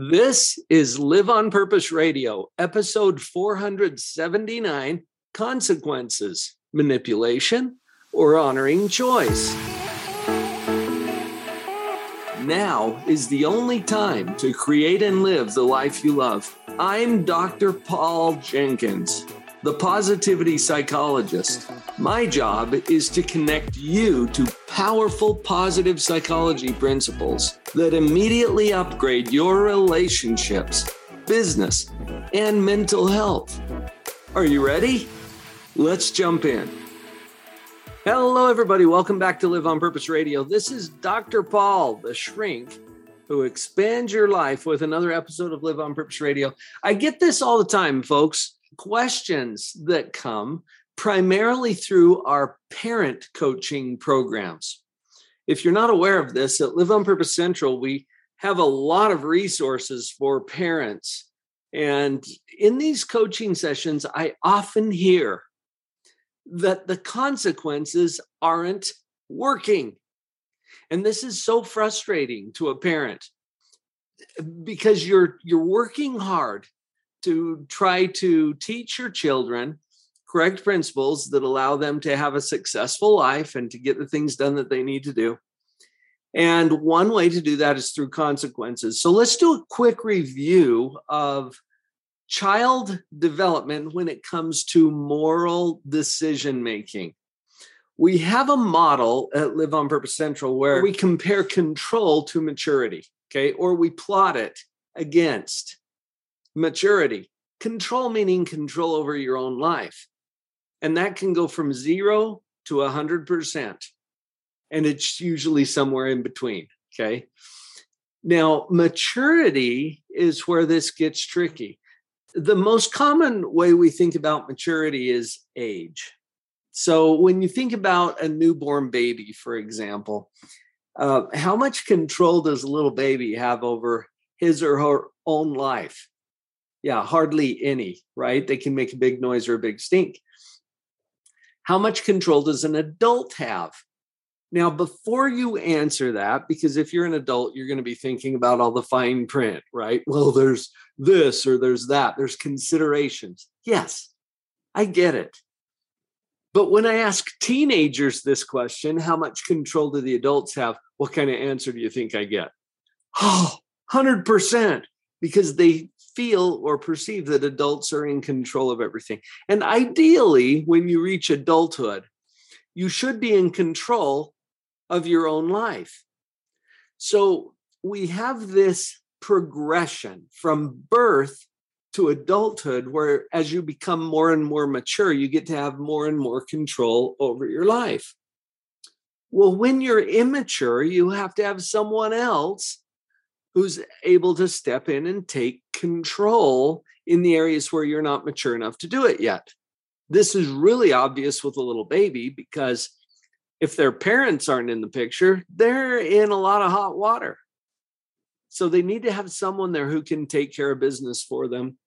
This is Live on Purpose Radio, episode 479 Consequences, Manipulation, or Honoring Choice. Now is the only time to create and live the life you love. I'm Dr. Paul Jenkins, the positivity psychologist. My job is to connect you to powerful positive psychology principles that immediately upgrade your relationships, business, and mental health. Are you ready? Let's jump in. Hello, everybody. Welcome back to Live on Purpose Radio. This is Dr. Paul, the shrink who expands your life with another episode of Live on Purpose Radio. I get this all the time, folks. Questions that come primarily through our parent coaching programs. If you're not aware of this, at Live on Purpose Central, we have a lot of resources for parents. And in these coaching sessions, I often hear that the consequences aren't working. And this is so frustrating to a parent because you're you're working hard to try to teach your children correct principles that allow them to have a successful life and to get the things done that they need to do. And one way to do that is through consequences. So let's do a quick review of child development when it comes to moral decision making. We have a model at Live on Purpose Central where we compare control to maturity, okay, or we plot it against maturity. Control meaning control over your own life. And that can go from zero to a 100%. And it's usually somewhere in between. Okay. Now, maturity is where this gets tricky. The most common way we think about maturity is age. So, when you think about a newborn baby, for example, uh, how much control does a little baby have over his or her own life? Yeah, hardly any, right? They can make a big noise or a big stink. How much control does an adult have? Now, before you answer that, because if you're an adult, you're going to be thinking about all the fine print, right? Well, there's this or there's that, there's considerations. Yes, I get it. But when I ask teenagers this question, how much control do the adults have? What kind of answer do you think I get? Oh, 100%, because they feel or perceive that adults are in control of everything. And ideally, when you reach adulthood, you should be in control of your own life. So we have this progression from birth to adulthood, where as you become more and more mature, you get to have more and more control over your life. Well, when you're immature, you have to have someone else who's able to step in and take control in the areas where you're not mature enough to do it yet. This is really obvious with a little baby because if their parents aren't in the picture, they're in a lot of hot water. So they need to have someone there who can take care of business for them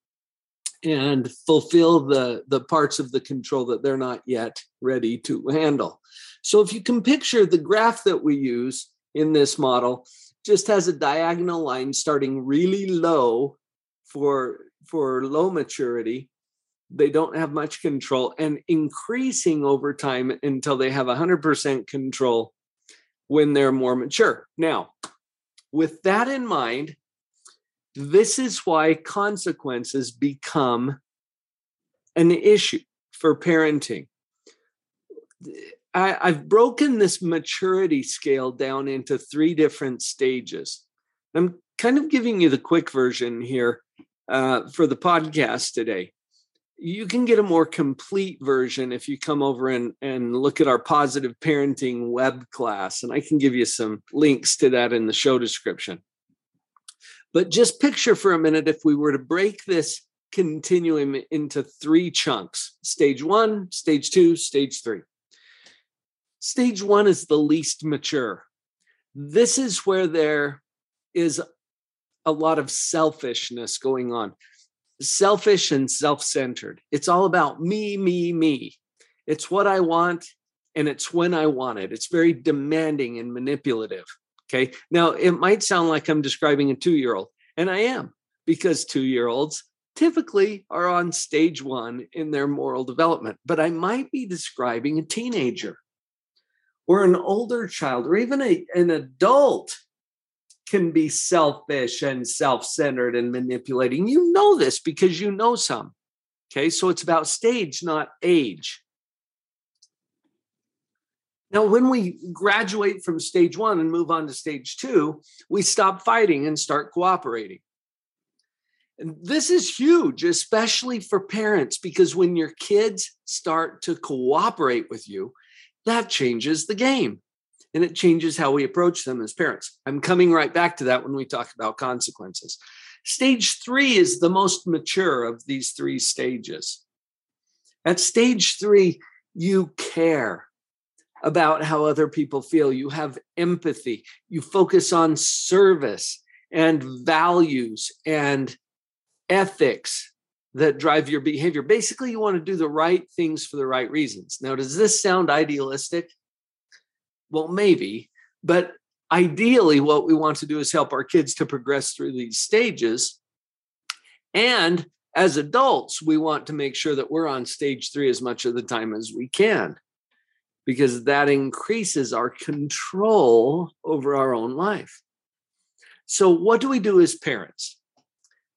and fulfill the the parts of the control that they're not yet ready to handle. So if you can picture the graph that we use in this model, just has a diagonal line starting really low for for low maturity. They don't have much control and increasing over time until they have 100% control when they're more mature. Now with that in mind this is why consequences become an issue for parenting I, have broken this maturity scale down into three different stages. I'm kind of giving you the quick version here uh, for the podcast today. You can get a more complete version if you come over and, and look at our positive parenting web class, and I can give you some links to that in the show description. But just picture for a minute if we were to break this continuum into three chunks stage one, stage two, stage three. Stage one is the least mature. This is where there is a lot of selfishness going on. Selfish and self centered. It's all about me, me, me. It's what I want and it's when I want it. It's very demanding and manipulative. Okay. Now, it might sound like I'm describing a two year old. And I am because two year olds typically are on stage one in their moral development, but I might be describing a teenager or an older child or even a, an adult can be selfish and self centered and manipulating. You know this because you know some. Okay, so it's about stage, not age. Now, when we graduate from stage one and move on to stage two, we stop fighting and start cooperating. And this is huge, especially for parents, because when your kids start to cooperate with you, that changes the game and it changes how we approach them as parents. I'm coming right back to that when we talk about consequences. Stage three is the most mature of these three stages. At stage three, you care about how other people feel. You have empathy. You focus on service and values and ethics that drive your behavior. Basically, you want to do the right things for the right reasons. Now, does this sound idealistic? Well, maybe, but ideally, what we want to do is help our kids to progress through these stages. And as adults, we want to make sure that we're on stage three as much of the time as we can because that increases our control over our own life. So, what do we do as parents?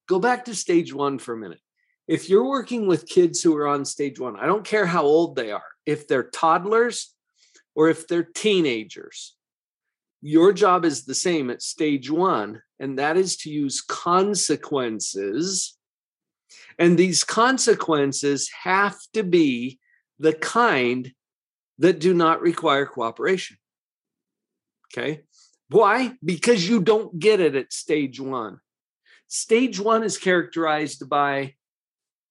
Go back to stage one for a minute. If you're working with kids who are on stage one, I don't care how old they are, if they're toddlers or if they're teenagers, your job is the same at stage one, and that is to use consequences. And these consequences have to be the kind that do not require cooperation. Okay. Why? Because you don't get it at stage one. Stage one is characterized by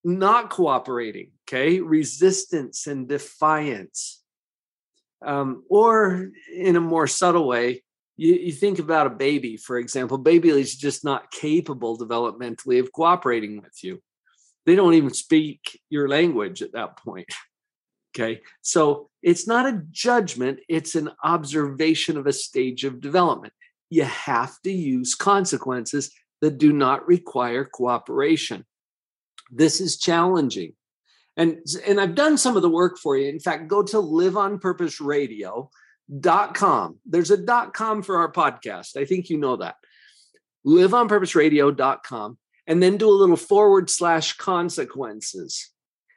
not cooperating, okay, resistance and defiance. Um, or in a more subtle way, you, you think about a baby, for example, baby is just not capable developmentally of cooperating with you. They don't even speak your language at that point. Okay. So it's not a judgment, it's an observation of a stage of development. You have to use consequences that do not require cooperation. This is challenging. And, and I've done some of the work for you. In fact, go to liveonpurposeradio.com. There's a dot com for our podcast. I think you know that. Liveonpurposeradio.com and then do a little forward slash consequences.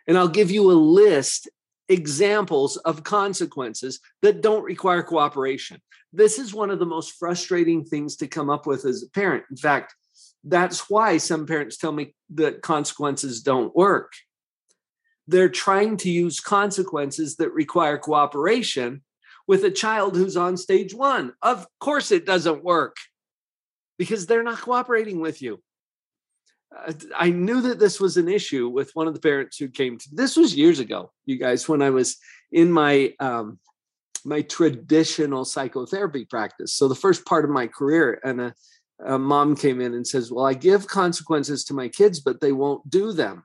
And I'll give you a list examples of consequences that don't require cooperation. This is one of the most frustrating things to come up with as a parent. In fact, that's why some parents tell me that consequences don't work. They're trying to use consequences that require cooperation with a child who's on stage one. Of course, it doesn't work because they're not cooperating with you. Uh, I knew that this was an issue with one of the parents who came to this was years ago, you guys, when I was in my um, my traditional psychotherapy practice. So the first part of my career, and a, a mom came in and says, "Well, I give consequences to my kids, but they won't do them."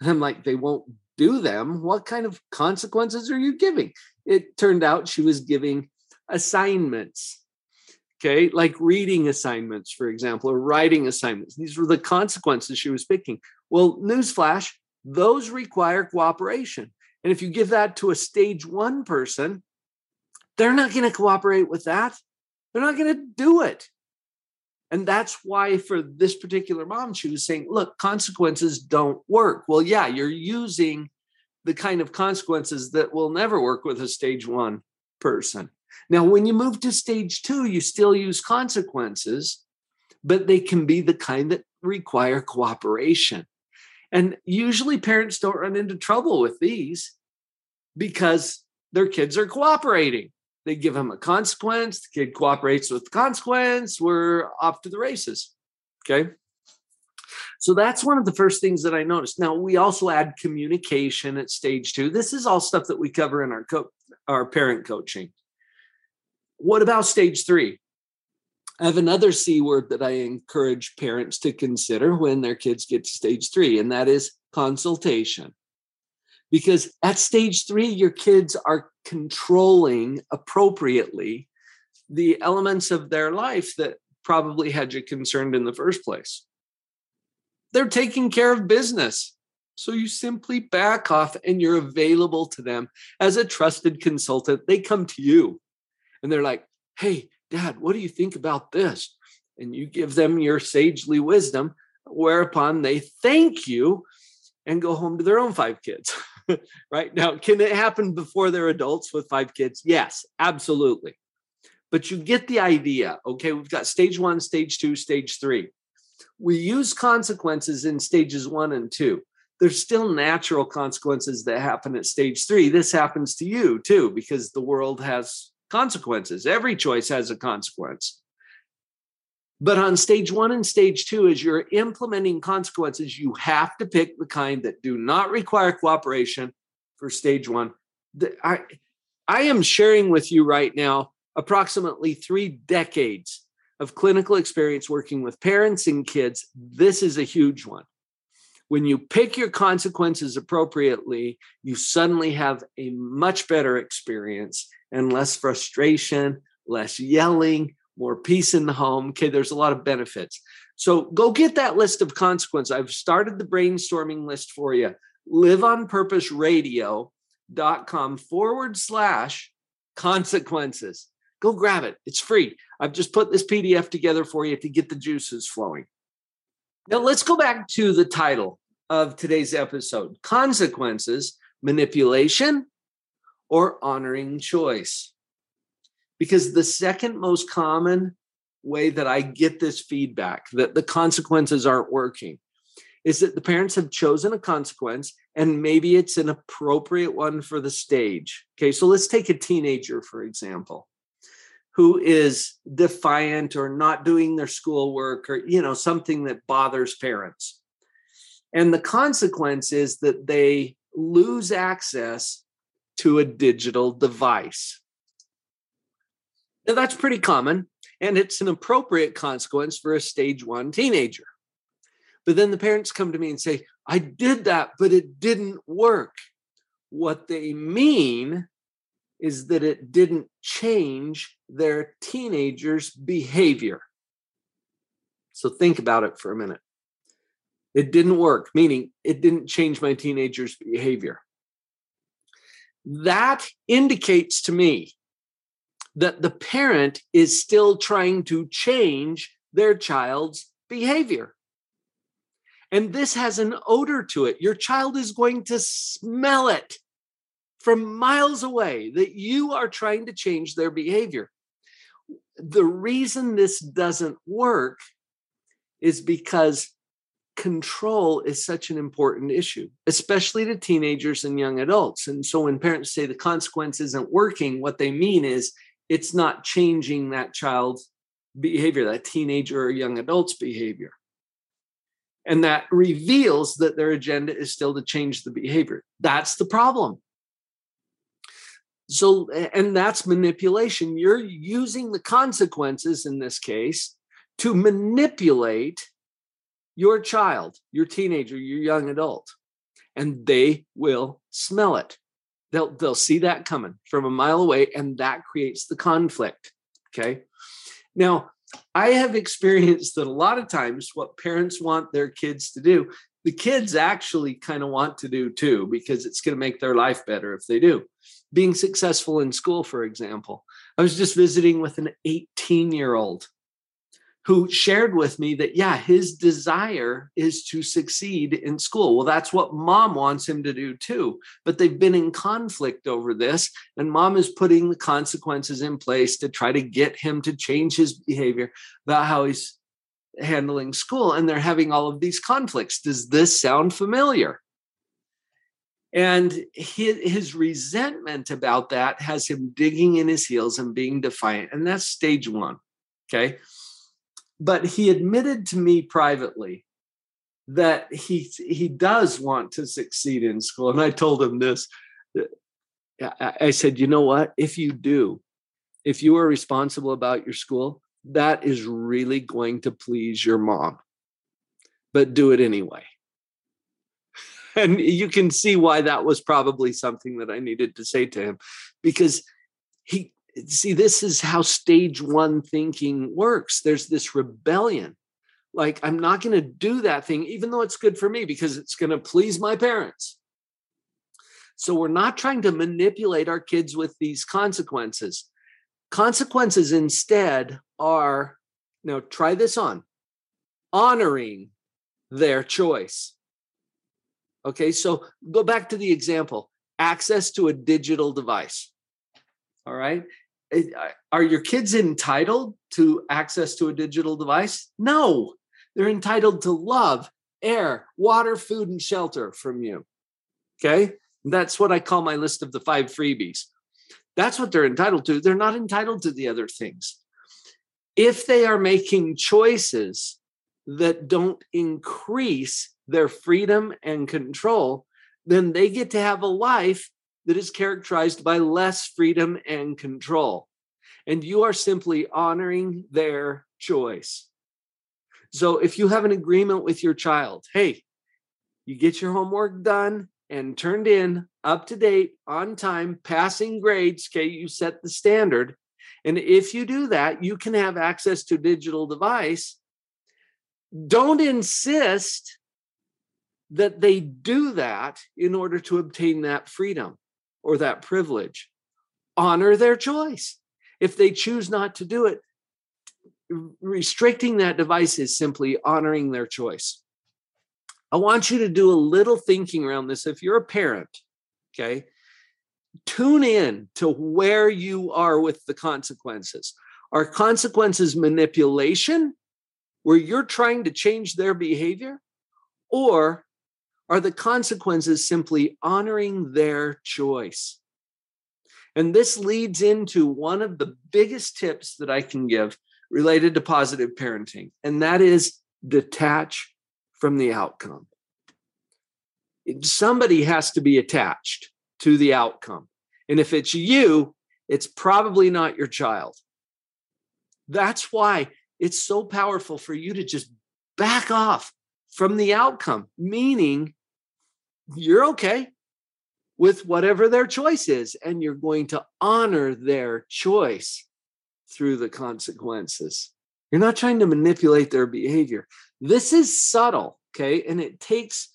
And I'm like, "They won't do them? What kind of consequences are you giving?" It turned out she was giving assignments Okay, like reading assignments, for example, or writing assignments. These were the consequences she was picking. Well, newsflash, those require cooperation. And if you give that to a stage one person, they're not going to cooperate with that. They're not going to do it. And that's why, for this particular mom, she was saying, look, consequences don't work. Well, yeah, you're using the kind of consequences that will never work with a stage one person. Now, when you move to stage two, you still use consequences, but they can be the kind that require cooperation. And usually parents don't run into trouble with these because their kids are cooperating. They give him a consequence, the kid cooperates with the consequence, we're off to the races. Okay. So that's one of the first things that I noticed. Now we also add communication at stage two. This is all stuff that we cover in our co- our parent coaching. What about stage three? I have another C word that I encourage parents to consider when their kids get to stage three, and that is consultation. Because at stage three, your kids are controlling appropriately the elements of their life that probably had you concerned in the first place. They're taking care of business. So you simply back off and you're available to them as a trusted consultant. They come to you and they're like, hey, dad, what do you think about this? And you give them your sagely wisdom, whereupon they thank you and go home to their own five kids. right now, can it happen before they're adults with five kids? Yes, absolutely. But you get the idea. Okay, we've got stage one, stage two, stage three. We use consequences in stages one and two there's still natural consequences that happen at stage three. This happens to you too, because the world has consequences. Every choice has a consequence. But on stage one and stage two, as you're implementing consequences, you have to pick the kind that do not require cooperation for stage one. I, I am sharing with you right now approximately three decades of clinical experience working with parents and kids. This is a huge one when you pick your consequences appropriately, you suddenly have a much better experience and less frustration, less yelling, more peace in the home. Okay, there's a lot of benefits. So go get that list of consequences. I've started the brainstorming list for you. Liveonpurposeradio.com forward slash consequences. Go grab it. It's free. I've just put this PDF together for you to get the juices flowing. Now, let's go back to the title of today's episode Consequences, Manipulation, or Honoring Choice. Because the second most common way that I get this feedback that the consequences aren't working is that the parents have chosen a consequence and maybe it's an appropriate one for the stage. Okay, so let's take a teenager, for example who is defiant or not doing their schoolwork or you know something that bothers parents and the consequence is that they lose access to a digital device now that's pretty common and it's an appropriate consequence for a stage 1 teenager but then the parents come to me and say i did that but it didn't work what they mean is that it didn't change their teenager's behavior. So think about it for a minute. It didn't work, meaning it didn't change my teenager's behavior. That indicates to me that the parent is still trying to change their child's behavior. And this has an odor to it. Your child is going to smell it from miles away that you are trying to change their behavior. The reason this doesn't work is because control is such an important issue, especially to teenagers and young adults. And so when parents say the consequence isn't working, what they mean is it's not changing that child's behavior, that teenager or young adult's behavior. And that reveals that their agenda is still to change the behavior. That's the problem. So, and that's manipulation. You're using the consequences in this case to manipulate your child, your teenager, your young adult, and they will smell it. They'll, they'll see that coming from a mile away, and that creates the conflict. Okay. Now, I have experienced that a lot of times what parents want their kids to do, the kids actually kind of want to do too, because it's going to make their life better if they do being successful in school, for example. I was just visiting with an 18 year old who shared with me that, yeah, his desire is to succeed in school. Well, that's what mom wants him to do too. But they've been in conflict over this, and mom is putting the consequences in place to try to get him to change his behavior about how he's handling school. And they're having all of these conflicts. Does this sound familiar? And his, resentment about that has him digging in his heels and being defiant. And that's stage one. Okay. But he admitted to me privately that he he does want to succeed in school. And I told him this. Uh, I said, you know what? If you do, if you are responsible about your school, that is really going to please your mom. But do it anyway and you can see why that was probably something that I needed to say to him because he see, this is how stage one thinking works. There's this rebellion. Like, I'm not going to do that thing, even though it's good for me because it's going to please my parents. So, we're not trying to manipulate our kids with these consequences. Consequences instead are now try this on honoring their choice. Okay, so go back to the example access to a digital device. All right. Uh, are your kids entitled to access to a digital device? No, they're entitled to love, air, water, food, and shelter from you. Okay. That's what I call my list of the five freebies. That's what they're entitled to. They're not entitled to the other things. If they are making choices that don't increase their freedom and control, then they get to have a life that is characterized by less freedom and control. And you are simply honoring their choice. So if you have an agreement with your child, hey, you get your homework done and turned in up to date, on time, passing grades, okay, you set the standard. And if you do that, you can have access to digital device. Don't insist that they do that in order to obtain that freedom or that privilege. Honor their choice. If they choose not to do it, restricting that device is simply honoring their choice. I want you to do a little thinking around this. If you're a parent, okay, tune in to where you are with the consequences. Are consequences manipulation, where you're trying to change their behavior? Or are the consequences simply honoring their choice? And this leads into one of the biggest tips that I can give related to positive parenting, and that is detach from the outcome. Somebody has to be attached to the outcome. And if it's you, it's probably not your child. That's why it's so powerful for you to just back off from the outcome, meaning you're okay with whatever their choice is, and you're going to honor their choice through the consequences. You're not trying to manipulate their behavior. This is subtle, okay? And it takes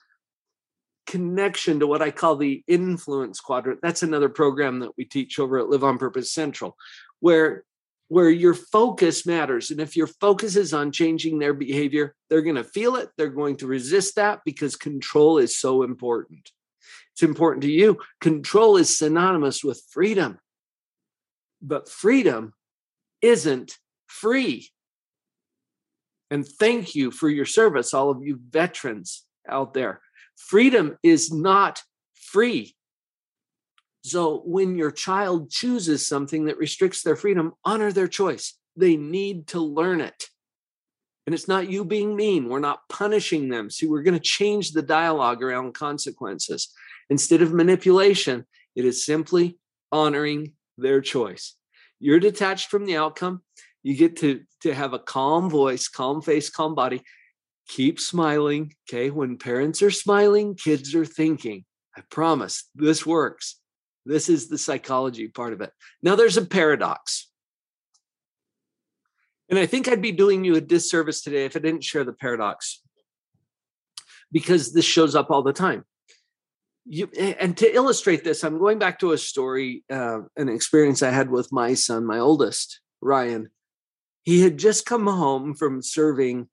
connection to what I call the influence quadrant. That's another program that we teach over at Live on Purpose Central, where where your focus matters. And if your focus is on changing their behavior, they're going to feel it. They're going to resist that because control is so important. It's important to you. Control is synonymous with freedom. But freedom isn't free. And thank you for your service, all of you veterans out there. Freedom is not free. So when your child chooses something that restricts their freedom, honor their choice. They need to learn it. And it's not you being mean. We're not punishing them. See, we're going to change the dialogue around consequences. Instead of manipulation, it is simply honoring their choice. You're detached from the outcome. You get to, to have a calm voice, calm face, calm body. Keep smiling. Okay. When parents are smiling, kids are thinking. I promise this works. This is the psychology part of it. Now, there's a paradox. And I think I'd be doing you a disservice today if I didn't share the paradox because this shows up all the time. You, and to illustrate this, I'm going back to a story, uh, an experience I had with my son, my oldest, Ryan. He had just come home from serving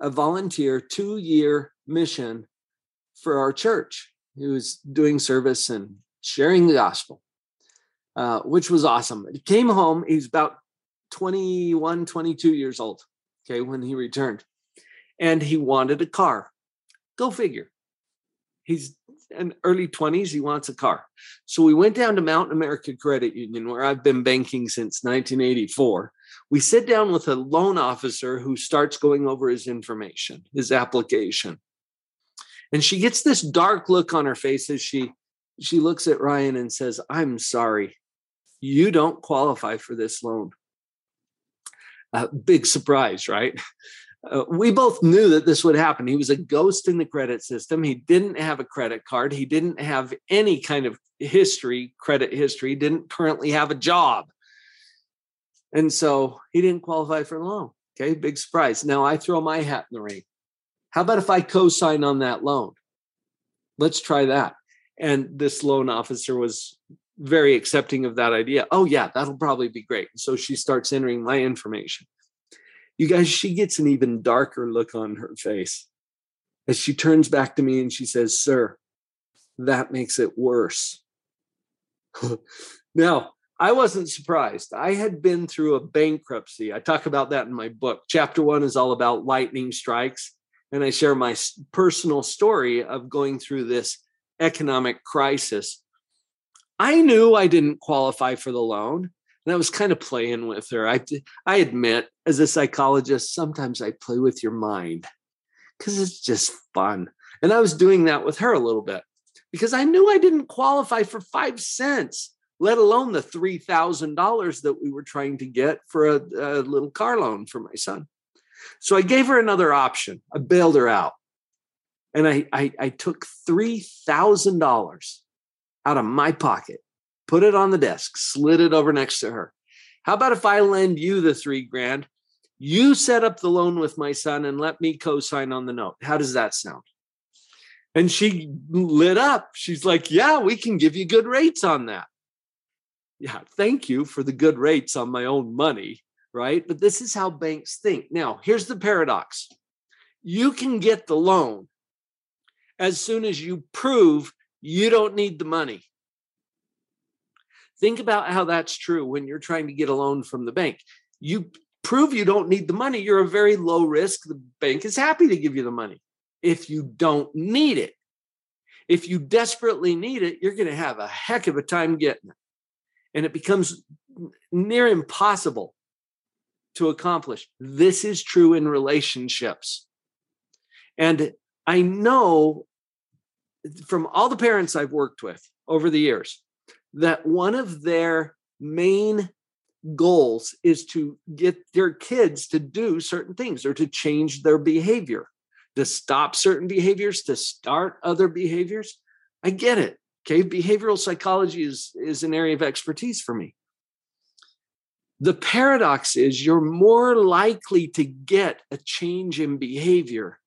a volunteer two year mission for our church. He was doing service and sharing the gospel, uh, which was awesome. He came home, he's about 21, 22 years old, okay, when he returned. And he wanted a car. Go figure. He's in early 20s, he wants a car. So we went down to Mountain America Credit Union, where I've been banking since 1984. We sit down with a loan officer who starts going over his information, his application. And she gets this dark look on her face as she she looks at Ryan and says, I'm sorry, you don't qualify for this loan. Uh, big surprise, right? Uh, we both knew that this would happen. He was a ghost in the credit system. He didn't have a credit card. He didn't have any kind of history, credit history, didn't currently have a job. And so he didn't qualify for the loan. Okay, big surprise. Now I throw my hat in the ring. How about if I co sign on that loan? Let's try that. And this loan officer was very accepting of that idea. Oh, yeah, that'll probably be great. So she starts entering my information. You guys, she gets an even darker look on her face as she turns back to me and she says, Sir, that makes it worse. now, I wasn't surprised. I had been through a bankruptcy. I talk about that in my book. Chapter one is all about lightning strikes. And I share my personal story of going through this economic crisis. I knew I didn't qualify for the loan. And I was kind of playing with her. I, I admit, as a psychologist, sometimes I play with your mind because it's just fun. And I was doing that with her a little bit because I knew I didn't qualify for five cents, let alone the $3,000 that we were trying to get for a, a, little car loan for my son. So I gave her another option. I bailed her out. And I, I, I took $3,000 out of my pocket, put it on the desk, slid it over next to her. How about if I lend you the three grand? You set up the loan with my son and let me co sign on the note. How does that sound? And she lit up. She's like, Yeah, we can give you good rates on that. Yeah, thank you for the good rates on my own money, right? But this is how banks think. Now, here's the paradox you can get the loan as soon as you prove you don't need the money. Think about how that's true when you're trying to get a loan from the bank. You prove you don't need the money, you're a very low risk. The bank is happy to give you the money if you don't need it. If you desperately need it, you're going to have a heck of a time getting it. And it becomes near impossible to accomplish. This is true in relationships. And I know from all the parents I've worked with over the years that one of their main goals is to get their kids to do certain things or to change their behavior, to stop certain behaviors, to start other behaviors. I get it. Okay. Behavioral psychology is, is an area of expertise for me. The paradox is you're more likely to get a change in behavior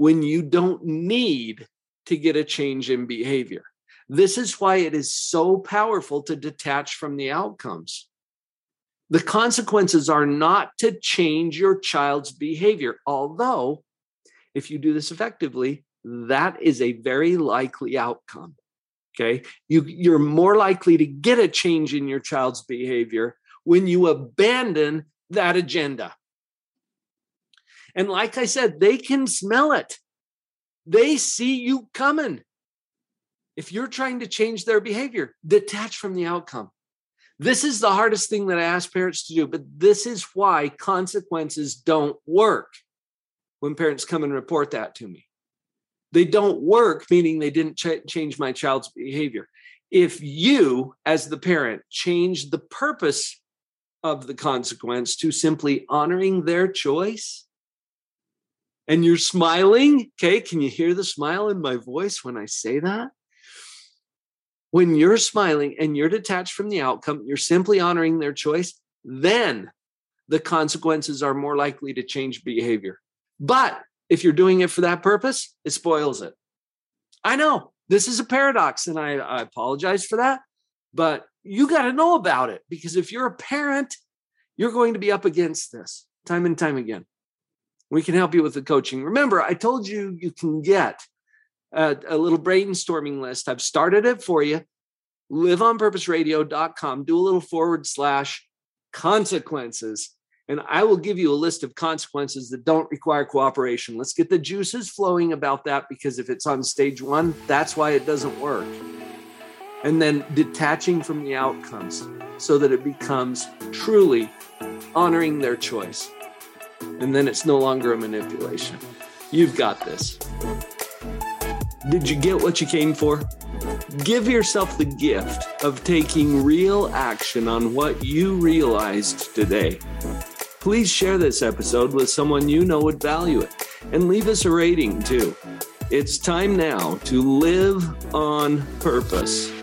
when you don't need to get a change in behavior. This is why it is so powerful to detach from the outcomes. The consequences are not to change your child's behavior, although, if you do this effectively, that is a very likely outcome. Okay. You, you're more likely to get a change in your child's behavior when you abandon that agenda. And like I said, they can smell it. They see you coming. If you're trying to change their behavior, detach from the outcome. This is the hardest thing that I ask parents to do, but this is why consequences don't work when parents come and report that to me. They don't work, meaning they didn't ch- change my child's behavior. If you, as the parent, change the purpose of the consequence to simply honoring their choice, and you're smiling. Okay, can you hear the smile in my voice when I say that? When you're smiling and you're detached from the outcome, you're simply honoring their choice, then the consequences are more likely to change behavior. But if you're doing it for that purpose, it spoils it. I know this is a paradox, and I, I apologize for that, but you got to know about it because if you're a parent, you're going to be up against this time and time again. We can help you with the coaching. Remember, I told you you can get a, a little brainstorming list. I've started it for you. Liveonpurposeradio.com. Do a little forward slash consequences, and I will give you a list of consequences that don't require cooperation. Let's get the juices flowing about that because if it's on stage one, that's why it doesn't work. And then detaching from the outcomes so that it becomes truly honoring their choice and then it's no longer a manipulation. You've got this. Did you get what you came for? Give yourself the gift of taking real action on what you realized today. Please share this episode with someone you know would value it and leave us a rating too. It's time now to live on purpose.